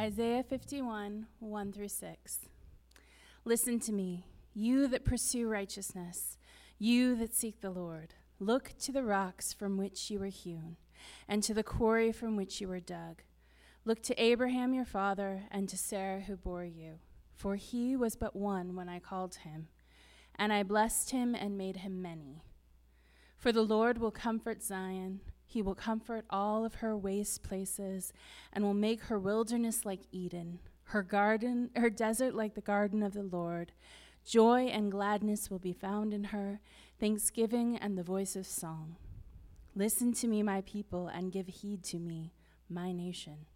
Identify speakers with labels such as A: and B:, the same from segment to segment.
A: Isaiah 51, 1 through 6. Listen to me, you that pursue righteousness, you that seek the Lord. Look to the rocks from which you were hewn, and to the quarry from which you were dug. Look to Abraham your father, and to Sarah who bore you. For he was but one when I called him, and I blessed him and made him many. For the Lord will comfort Zion he will comfort all of her waste places and will make her wilderness like Eden, her garden, her desert like the garden of the Lord. Joy and gladness will be found in her, thanksgiving and the voice of song. Listen to me, my people, and give heed to me, my nation.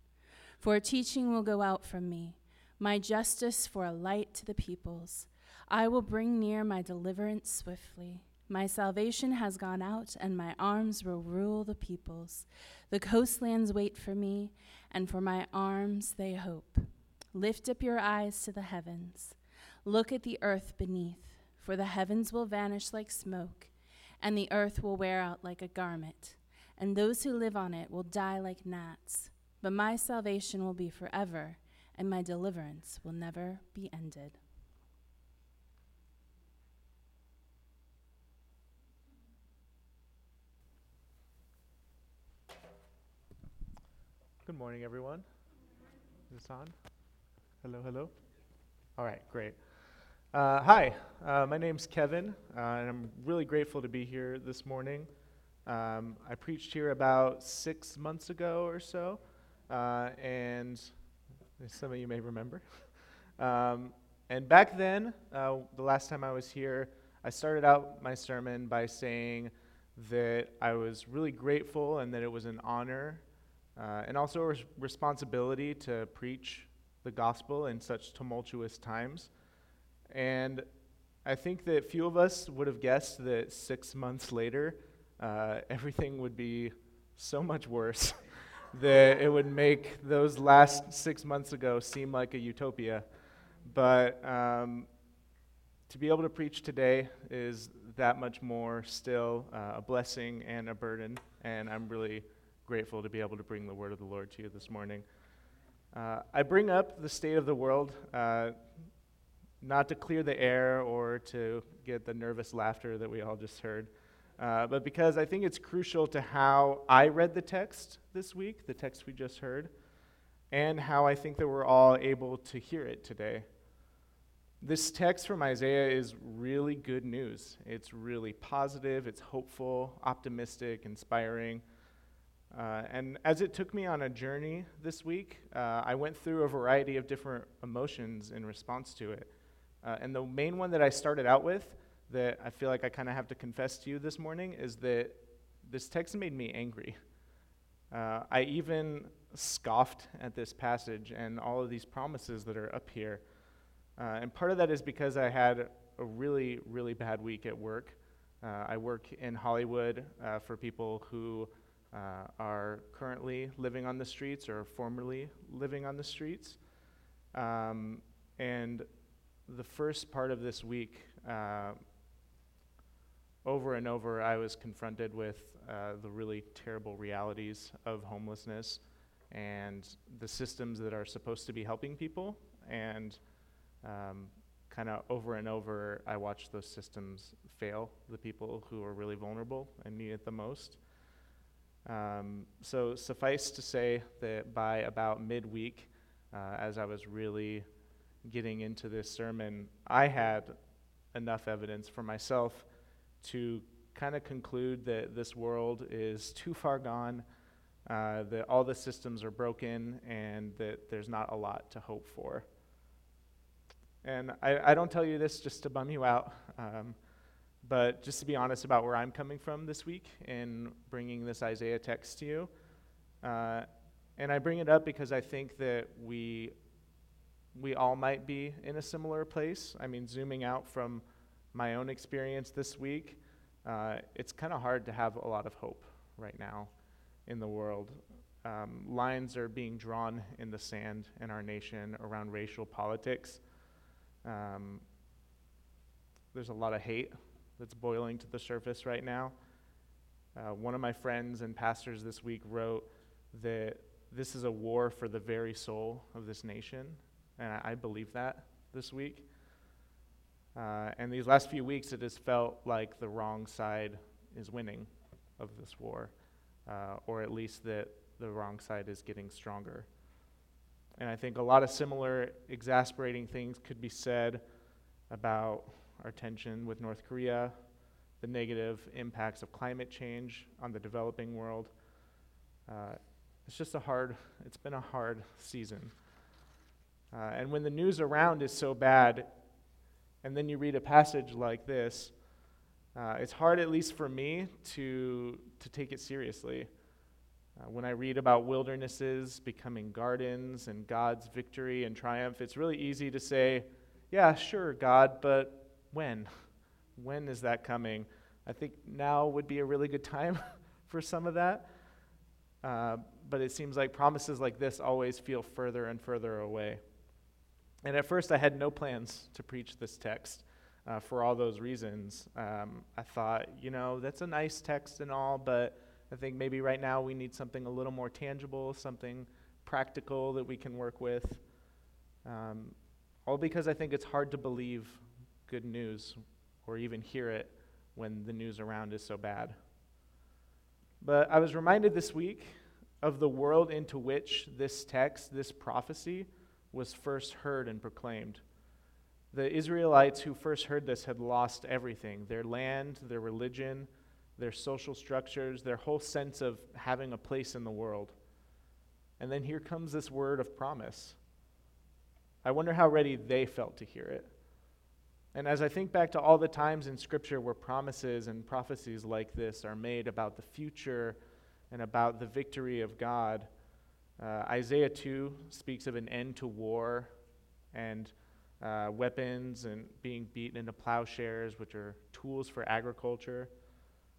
A: For a teaching will go out from me, my justice for a light to the peoples. I will bring near my deliverance swiftly. My salvation has gone out, and my arms will rule the peoples. The coastlands wait for me, and for my arms they hope. Lift up your eyes to the heavens. Look at the earth beneath, for the heavens will vanish like smoke, and the earth will wear out like a garment, and those who live on it will die like gnats. But my salvation will be forever, and my deliverance will never be ended.
B: Good morning, everyone. Is this on? Hello, hello. All right, great. Uh, hi, uh, my name's Kevin, uh, and I'm really grateful to be here this morning. Um, I preached here about six months ago or so, uh, and some of you may remember. um, and back then, uh, the last time I was here, I started out my sermon by saying that I was really grateful and that it was an honor uh, and also a res- responsibility to preach the gospel in such tumultuous times. And I think that few of us would have guessed that six months later, uh, everything would be so much worse that it would make those last six months ago seem like a utopia. But um, to be able to preach today is that much more still uh, a blessing and a burden, and I'm really grateful to be able to bring the word of the Lord to you this morning. Uh, I bring up the state of the world uh, not to clear the air or to get the nervous laughter that we all just heard, uh, but because I think it's crucial to how I read the text this week, the text we just heard, and how I think that we're all able to hear it today. This text from Isaiah is really good news. It's really positive, it's hopeful, optimistic, inspiring. Uh, and as it took me on a journey this week, uh, I went through a variety of different emotions in response to it. Uh, and the main one that I started out with, that I feel like I kind of have to confess to you this morning, is that this text made me angry. Uh, I even scoffed at this passage and all of these promises that are up here. Uh, and part of that is because I had a really, really bad week at work. Uh, I work in Hollywood for people who uh, are currently living on the streets or formerly living on the streets. Um, and the first part of this week, uh, over and over, I was confronted with uh, the really terrible realities of homelessness and the systems that are supposed to be helping people. And um, kind of over and over, I watched those systems fail the people who are really vulnerable and need it the most. Um, so, suffice to say that by about midweek, uh, as I was really getting into this sermon, I had enough evidence for myself to kind of conclude that this world is too far gone, uh, that all the systems are broken, and that there's not a lot to hope for. And I, I don't tell you this just to bum you out. Um, but just to be honest about where I'm coming from this week in bringing this Isaiah text to you, uh, and I bring it up because I think that we we all might be in a similar place. I mean, zooming out from my own experience this week, uh, it's kind of hard to have a lot of hope right now in the world. Um, lines are being drawn in the sand in our nation around racial politics. Um, there's a lot of hate that's boiling to the surface right now. Uh, one of my friends and pastors this week wrote that this is a war for the very soul of this nation, and I, I believe that this week. Uh, and these last few weeks, it has felt like the wrong side is winning of this war, uh, or at least that the wrong side is getting stronger. And I think a lot of similar exasperating things could be said about our tension with North Korea, the negative impacts of climate change on the developing world. Uh, it's just a hard, it's been a hard season. Uh, and when the news around is so bad, and then you read a passage like this, uh, it's hard, at least for me, to, to take it seriously. Uh, when I read about wildernesses becoming gardens and God's victory and triumph, it's really easy to say, yeah, sure, God, but when? When is that coming? I think now would be a really good time for some of that. Uh, but it seems like promises like this always feel further and further away. And at first, I had no plans to preach this text uh, for all those reasons. Um, I thought, you know, that's a nice text and all, but I think maybe right now we need something a little more tangible, something practical that we can work with. Um, all because I think it's hard to believe good news or even hear it when the news around is so bad. But I was reminded this week of the world into which this text, this prophecy, was first heard and proclaimed. The Israelites who first heard this had lost everything their land, their religion, their social structures, their whole sense of having a place in the world. And then here comes this word of promise. I wonder how ready they felt to hear it. And as I think back to all the times in Scripture where promises and prophecies like this are made about the future and about the victory of God, uh, Isaiah 2 speaks of an end to war and uh, weapons and being beaten into plowshares, which are tools for agriculture.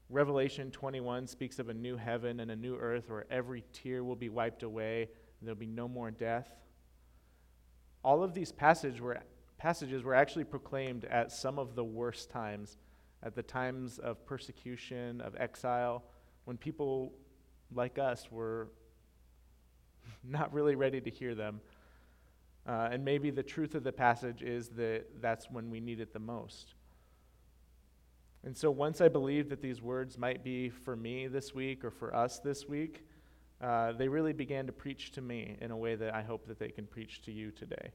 B: Revelation 21 speaks of a new heaven and a new earth where every tear will be wiped away, there'll be no more death. All of these passages were, passages were actually proclaimed at some of the worst times, at the times of persecution, of exile, when people like us were not really ready to hear them. Uh, and maybe the truth of the passage is that that's when we need it the most. And so once I believed that these words might be for me this week or for us this week, uh, they really began to preach to me in a way that I hope that they can preach to you today.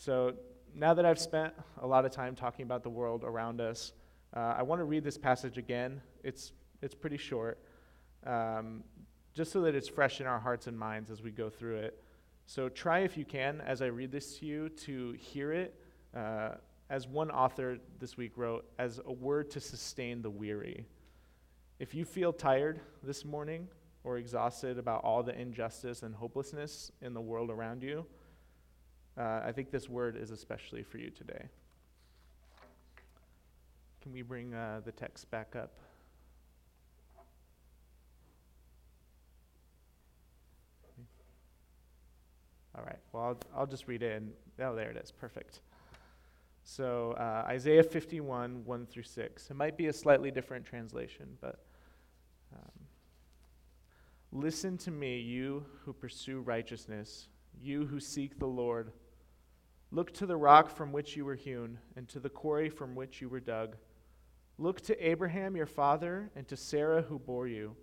B: So now that I've spent a lot of time talking about the world around us, uh, I want to read this passage again. It's, it's pretty short, um, just so that it's fresh in our hearts and minds as we go through it. So try, if you can, as I read this to you, to hear it, uh, as one author this week wrote, as a word to sustain the weary. If you feel tired this morning or exhausted about all the injustice and hopelessness in the world around you, uh, I think this word is especially for you today. Can we bring uh, the text back up? All right, well, I'll, I'll just read it. And, oh, there it is. Perfect. So, uh, Isaiah 51, 1 through 6. It might be a slightly different translation, but um, listen to me, you who pursue righteousness, you who seek the Lord. Look to the rock from which you were hewn, and to the quarry from which you were dug. Look to Abraham your father, and to Sarah who bore you.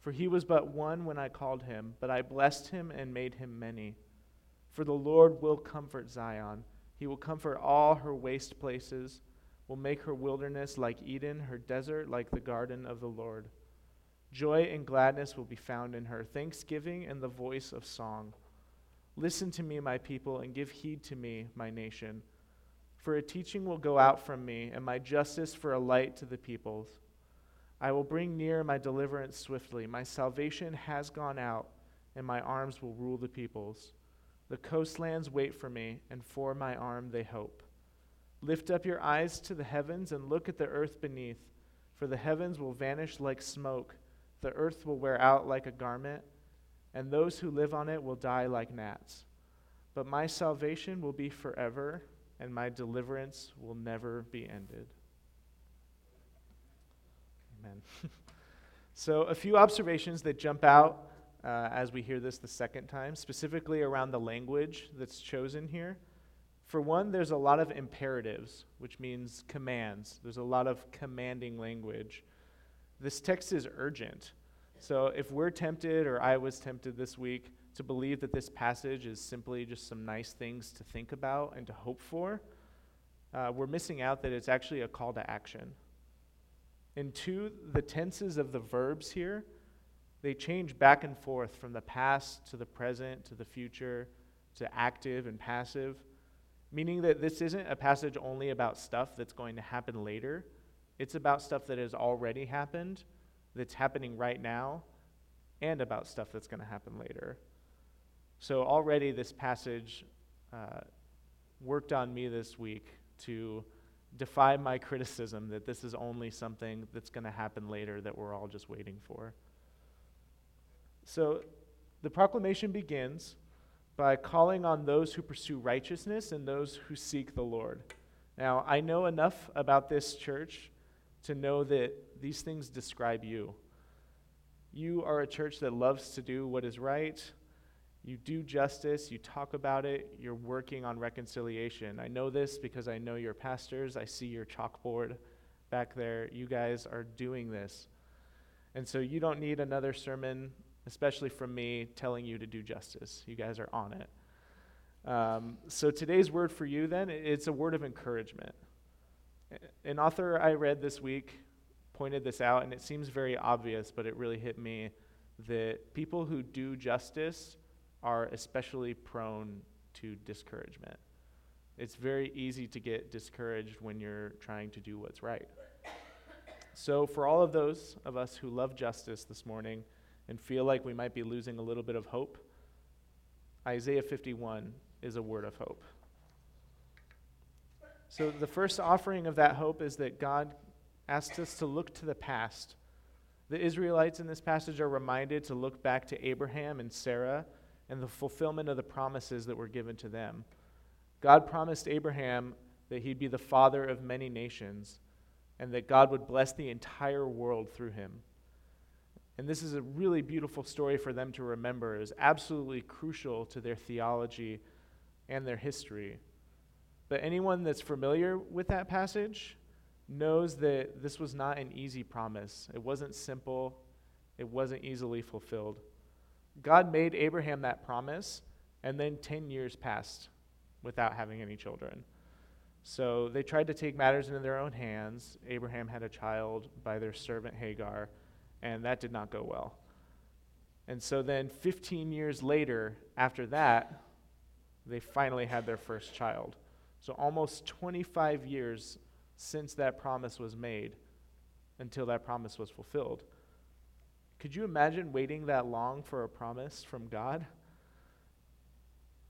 B: For he was but one when I called him, but I blessed him and made him many. For the Lord will comfort Zion he will comfort all her waste places, will make her wilderness like Eden, her desert like the garden of the Lord. Joy and gladness will be found in her, thanksgiving and the voice of song. Listen to me, my people, and give heed to me, my nation. For a teaching will go out from me, and my justice for a light to the peoples. I will bring near my deliverance swiftly. My salvation has gone out, and my arms will rule the peoples. The coastlands wait for me, and for my arm they hope. Lift up your eyes to the heavens and look at the earth beneath, for the heavens will vanish like smoke, the earth will wear out like a garment, and those who live on it will die like gnats. But my salvation will be forever, and my deliverance will never be ended. Amen. so, a few observations that jump out uh, as we hear this the second time, specifically around the language that's chosen here. For one, there's a lot of imperatives, which means commands. There's a lot of commanding language. This text is urgent. So if we're tempted, or I was tempted this week, to believe that this passage is simply just some nice things to think about and to hope for, uh, we're missing out that it's actually a call to action. And two, the tenses of the verbs here, they change back and forth from the past to the present to the future to active and passive, meaning that this isn't a passage only about stuff that's going to happen later. It's about stuff that has already happened, that's happening right now, and about stuff that's going to happen later. So already this passage uh, worked on me this week to defy my criticism that this is only something that's going to happen later that we're all just waiting for. So the proclamation begins by calling on those who pursue righteousness and those who seek the Lord. Now, I know enough about this church to know that these things describe you. You are a church that loves to do what is right, you do justice, you talk about it, you're working on reconciliation. I know this because I know your pastors. I see your chalkboard back there. You guys are doing this. And so you don't need another sermon, especially from me, telling you to do justice. You guys are on it. Um, so today's word for you, then, it's a word of encouragement. An author I read this week pointed this out, and it seems very obvious, but it really hit me that people who do justice are especially prone to discouragement. It's very easy to get discouraged when you're trying to do what's right. So, for all of those of us who love justice this morning and feel like we might be losing a little bit of hope, Isaiah 51 is a word of hope. So, the first offering of that hope is that God asks us to look to the past. The Israelites in this passage are reminded to look back to Abraham and Sarah and the fulfillment of the promises that were given to them. God promised Abraham that he'd be the father of many nations and that God would bless the entire world through him. And this is a really beautiful story for them to remember. It is absolutely crucial to their theology and their history. But anyone that's familiar with that passage knows that this was not an easy promise. It wasn't simple, it wasn't easily fulfilled. God made Abraham that promise, and then 10 years passed without having any children. So they tried to take matters into their own hands. Abraham had a child by their servant Hagar, and that did not go well. And so then, 15 years later, after that, they finally had their first child. So almost 25 years since that promise was made until that promise was fulfilled. Could you imagine waiting that long for a promise from God?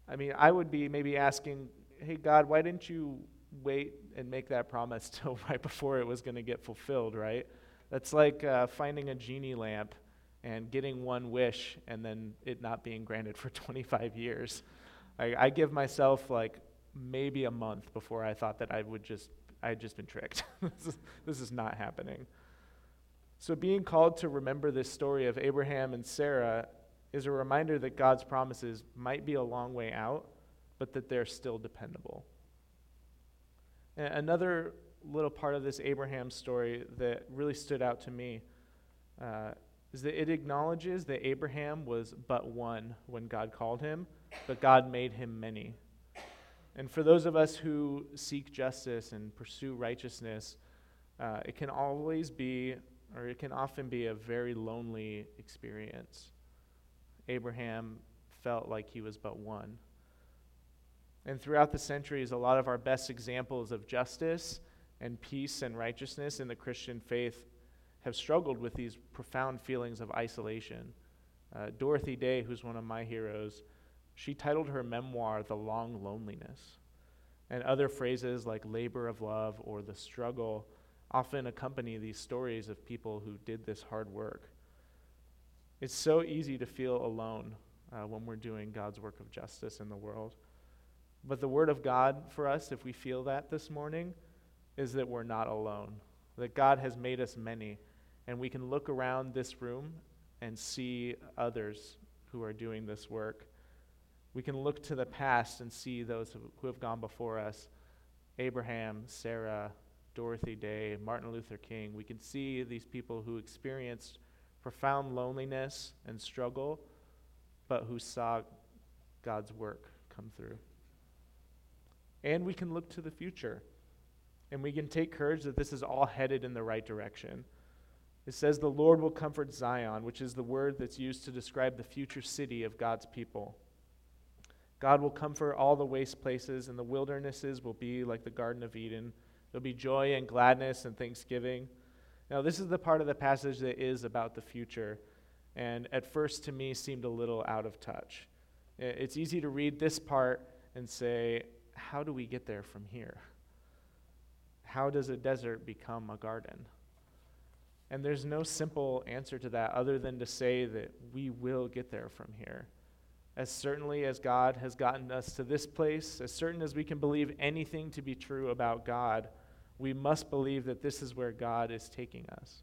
B: I mean, I would be maybe asking, hey, God, why didn't you wait and make that promise till right before it was going to get fulfilled, right? That's like uh, finding a genie lamp and getting one wish and then it not being granted for 25 years. I, I give myself like maybe a month before I thought that I would just, I had just been tricked. this, is, this is not happening. So, being called to remember this story of Abraham and Sarah is a reminder that God's promises might be a long way out, but that they're still dependable. And another little part of this Abraham story that really stood out to me uh, is that it acknowledges that Abraham was but one when God called him, but God made him many. And for those of us who seek justice and pursue righteousness, uh, it can always be or it can often be a very lonely experience. Abraham felt like he was but one. And throughout the centuries, a lot of our best examples of justice and peace and righteousness in the Christian faith have struggled with these profound feelings of isolation. Uh, Dorothy Day, who's one of my heroes, she titled her memoir The Long Loneliness. And other phrases like labor of love or the struggle often accompany these stories of people who did this hard work. It's so easy to feel alone uh, when we're doing God's work of justice in the world. But the word of God for us, if we feel that this morning, is that we're not alone, that God has made us many, and we can look around this room and see others who are doing this work. We can look to the past and see those who have gone before us Abraham, Sarah, Dorothy Day, Martin Luther King. We can see these people who experienced profound loneliness and struggle, but who saw God's work come through. And we can look to the future. And we can take courage that this is all headed in the right direction. It says, The Lord will comfort Zion, which is the word that's used to describe the future city of God's people. God will comfort all the waste places, and the wildernesses will be like the Garden of Eden. There'll be joy and gladness and thanksgiving. Now, this is the part of the passage that is about the future, and at first to me seemed a little out of touch. It's easy to read this part and say, How do we get there from here? How does a desert become a garden? And there's no simple answer to that other than to say that we will get there from here. As certainly as God has gotten us to this place, as certain as we can believe anything to be true about God, we must believe that this is where God is taking us.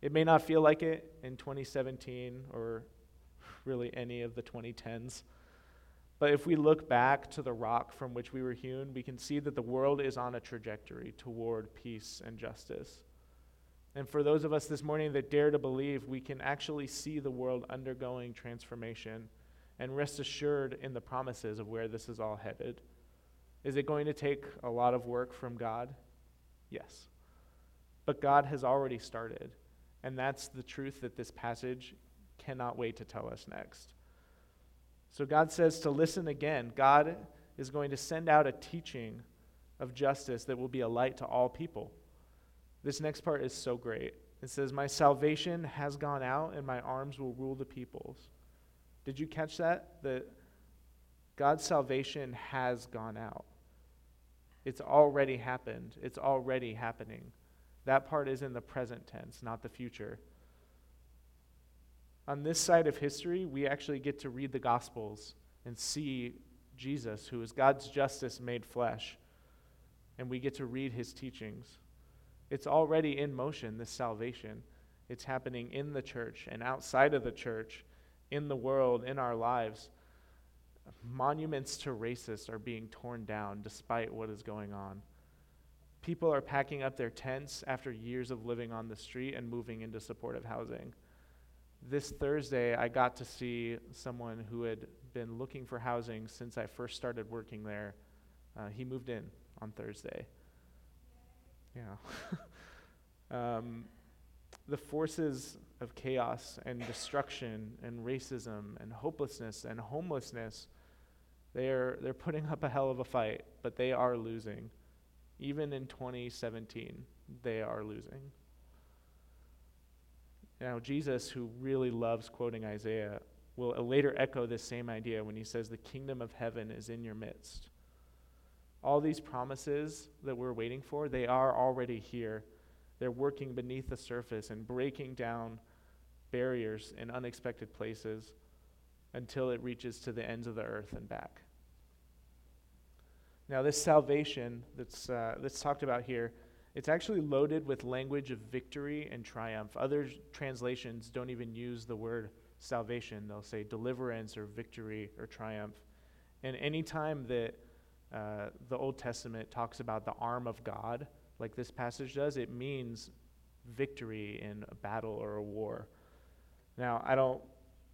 B: It may not feel like it in 2017 or really any of the 2010s. But if we look back to the rock from which we were hewn, we can see that the world is on a trajectory toward peace and justice. And for those of us this morning that dare to believe, we can actually see the world undergoing transformation and rest assured in the promises of where this is all headed. Is it going to take a lot of work from God? Yes. But God has already started. And that's the truth that this passage cannot wait to tell us next. So God says to listen again. God is going to send out a teaching of justice that will be a light to all people. This next part is so great. It says, My salvation has gone out, and my arms will rule the peoples. Did you catch that? That God's salvation has gone out. It's already happened, it's already happening. That part is in the present tense, not the future. On this side of history, we actually get to read the Gospels and see Jesus, who is God's justice made flesh, and we get to read his teachings. It's already in motion, this salvation. It's happening in the church and outside of the church, in the world, in our lives. Monuments to racists are being torn down despite what is going on. People are packing up their tents after years of living on the street and moving into supportive housing. This Thursday, I got to see someone who had been looking for housing since I first started working there. Uh, he moved in on Thursday. Yeah. um, the forces of chaos and destruction and racism and hopelessness and homelessness, they're, they're putting up a hell of a fight, but they are losing. Even in 2017, they are losing. Now, Jesus, who really loves quoting Isaiah, will later echo this same idea when he says, The kingdom of heaven is in your midst all these promises that we're waiting for, they are already here. They're working beneath the surface and breaking down barriers in unexpected places until it reaches to the ends of the earth and back. Now, this salvation that's, uh, that's talked about here, it's actually loaded with language of victory and triumph. Other translations don't even use the word salvation, they'll say deliverance or victory or triumph. And anytime that uh, the Old Testament talks about the arm of God, like this passage does, it means victory in a battle or a war. Now, I don't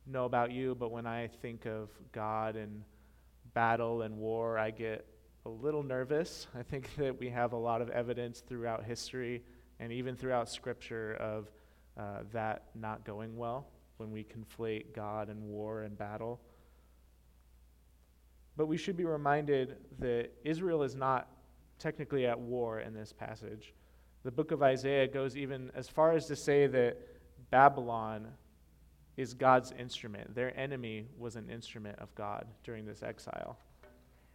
B: know about you, but when I think of God and battle and war, I get a little nervous. I think that we have a lot of evidence throughout history and even throughout Scripture of uh, that not going well when we conflate God and war and battle. But we should be reminded that Israel is not technically at war in this passage. The book of Isaiah goes even as far as to say that Babylon is God's instrument. Their enemy was an instrument of God during this exile.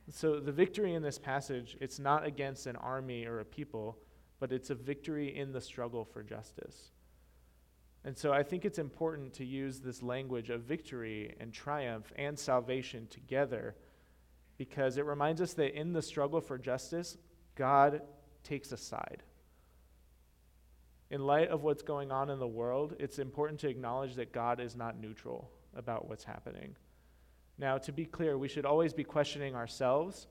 B: So the victory in this passage, it's not against an army or a people, but it's a victory in the struggle for justice. And so I think it's important to use this language of victory and triumph and salvation together because it reminds us that in the struggle for justice, God takes a side. In light of what's going on in the world, it's important to acknowledge that God is not neutral about what's happening. Now, to be clear, we should always be questioning ourselves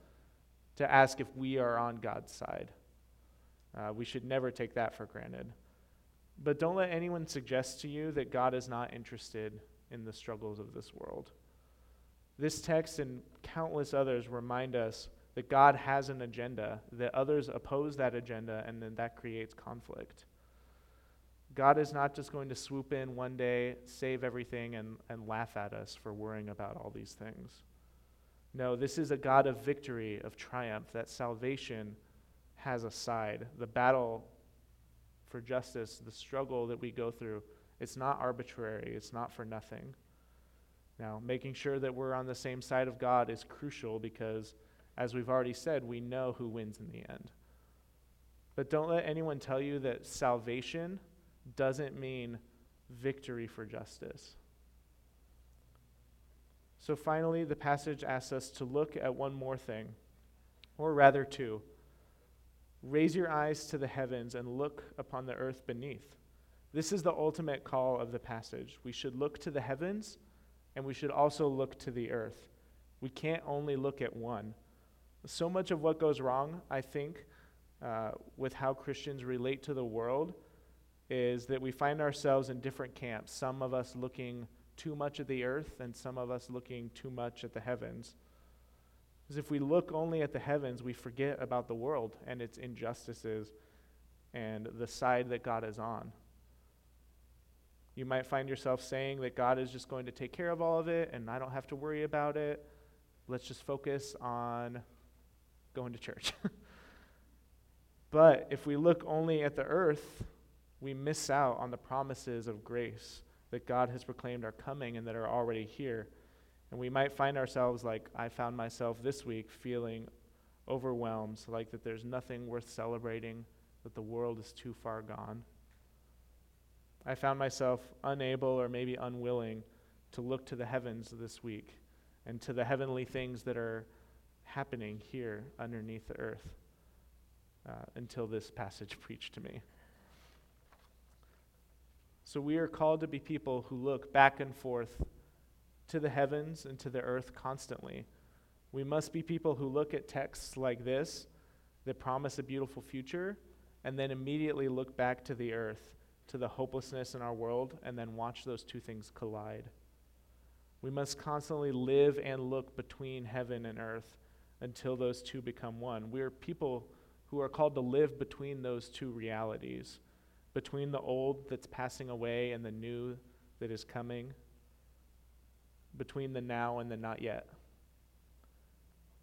B: to ask if we are on God's side. Uh, we should never take that for granted. But don't let anyone suggest to you that God is not interested in the struggles of this world. This text and countless others remind us that God has an agenda, that others oppose that agenda, and then that creates conflict. God is not just going to swoop in one day, save everything, and, and laugh at us for worrying about all these things. No, this is a God of victory, of triumph, that salvation has a side. The battle for justice, the struggle that we go through, it's not arbitrary, it's not for nothing. Now, making sure that we're on the same side of God is crucial because, as we've already said, we know who wins in the end. But don't let anyone tell you that salvation doesn't mean victory for justice. So finally, the passage asks us to look at one more thing, or rather, two. Raise your eyes to the heavens and look upon the earth beneath. This is the ultimate call of the passage. We should look to the heavens and we should also look to the earth. We can't only look at one. So much of what goes wrong, I think, uh, with how Christians relate to the world is that we find ourselves in different camps. Some of us looking too much at the earth, and some of us looking too much at the heavens. Because if we look only at the heavens, we forget about the world and its injustices and the side that God is on. You might find yourself saying that God is just going to take care of all of it and I don't have to worry about it. Let's just focus on going to church. but if we look only at the earth, we miss out on the promises of grace that God has proclaimed are coming and that are already here. And we might find ourselves like I found myself this week feeling overwhelmed, like that there's nothing worth celebrating, that the world is too far gone. I found myself unable or maybe unwilling to look to the heavens this week and to the heavenly things that are happening here underneath the earth uh, until this passage preached to me. So we are called to be people who look back and forth to the heavens and to the earth constantly. We must be people who look at texts like this that promise a beautiful future and then immediately look back to the earth, to the hopelessness in our world, and then watch those two things collide. We must constantly live and look between heaven and earth until those two become one. We are people who are called to live between those two realities between the old that's passing away and the new that is coming, between the now and the not yet.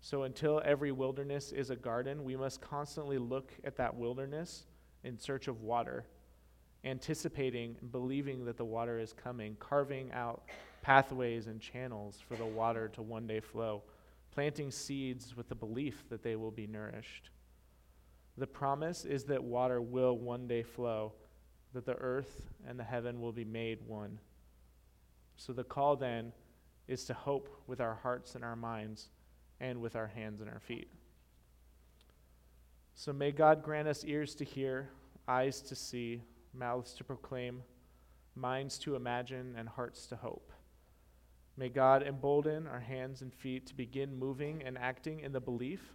B: So until every wilderness is a garden, we must constantly look at that wilderness in search of water, anticipating and believing that the water is coming, carving out pathways and channels for the water to one day flow, planting seeds with the belief that they will be nourished. The promise is that water will one day flow, that the earth and the heaven will be made one. So the call then is to hope with our hearts and our minds and with our hands and our feet. So may God grant us ears to hear, eyes to see, mouths to proclaim, minds to imagine, and hearts to hope. May God embolden our hands and feet to begin moving and acting in the belief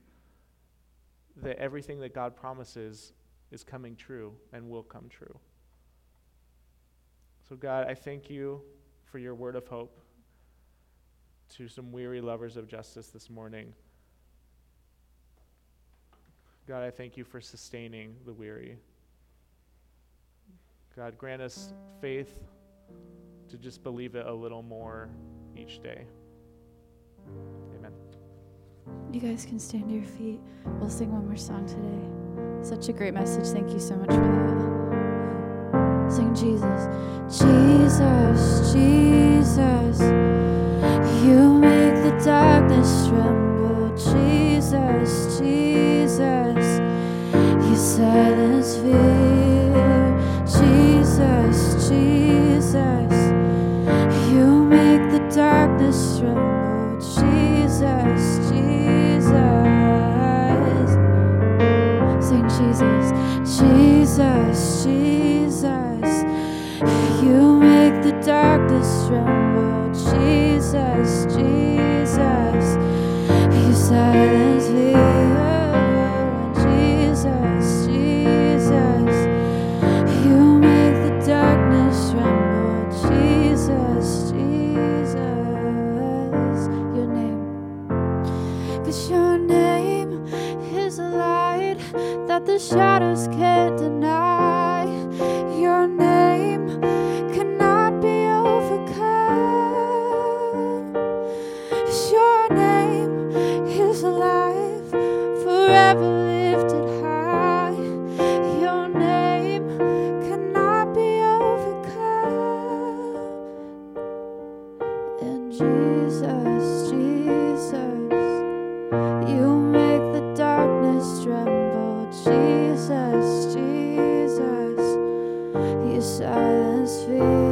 B: that everything that God promises is coming true and will come true. So, God, I thank you for your word of hope to some weary lovers of justice this morning. God, I thank you for sustaining the weary. God, grant us faith to just believe it a little more each day. Amen.
C: You guys can stand to your feet. We'll sing one more song today. Such a great message. Thank you so much for that. Sing Jesus. Jesus, Jesus. You make the darkness tremble. Jesus, Jesus. You silence fear. darkness trembled. Jesus, Jesus, you silence me. Silence fear.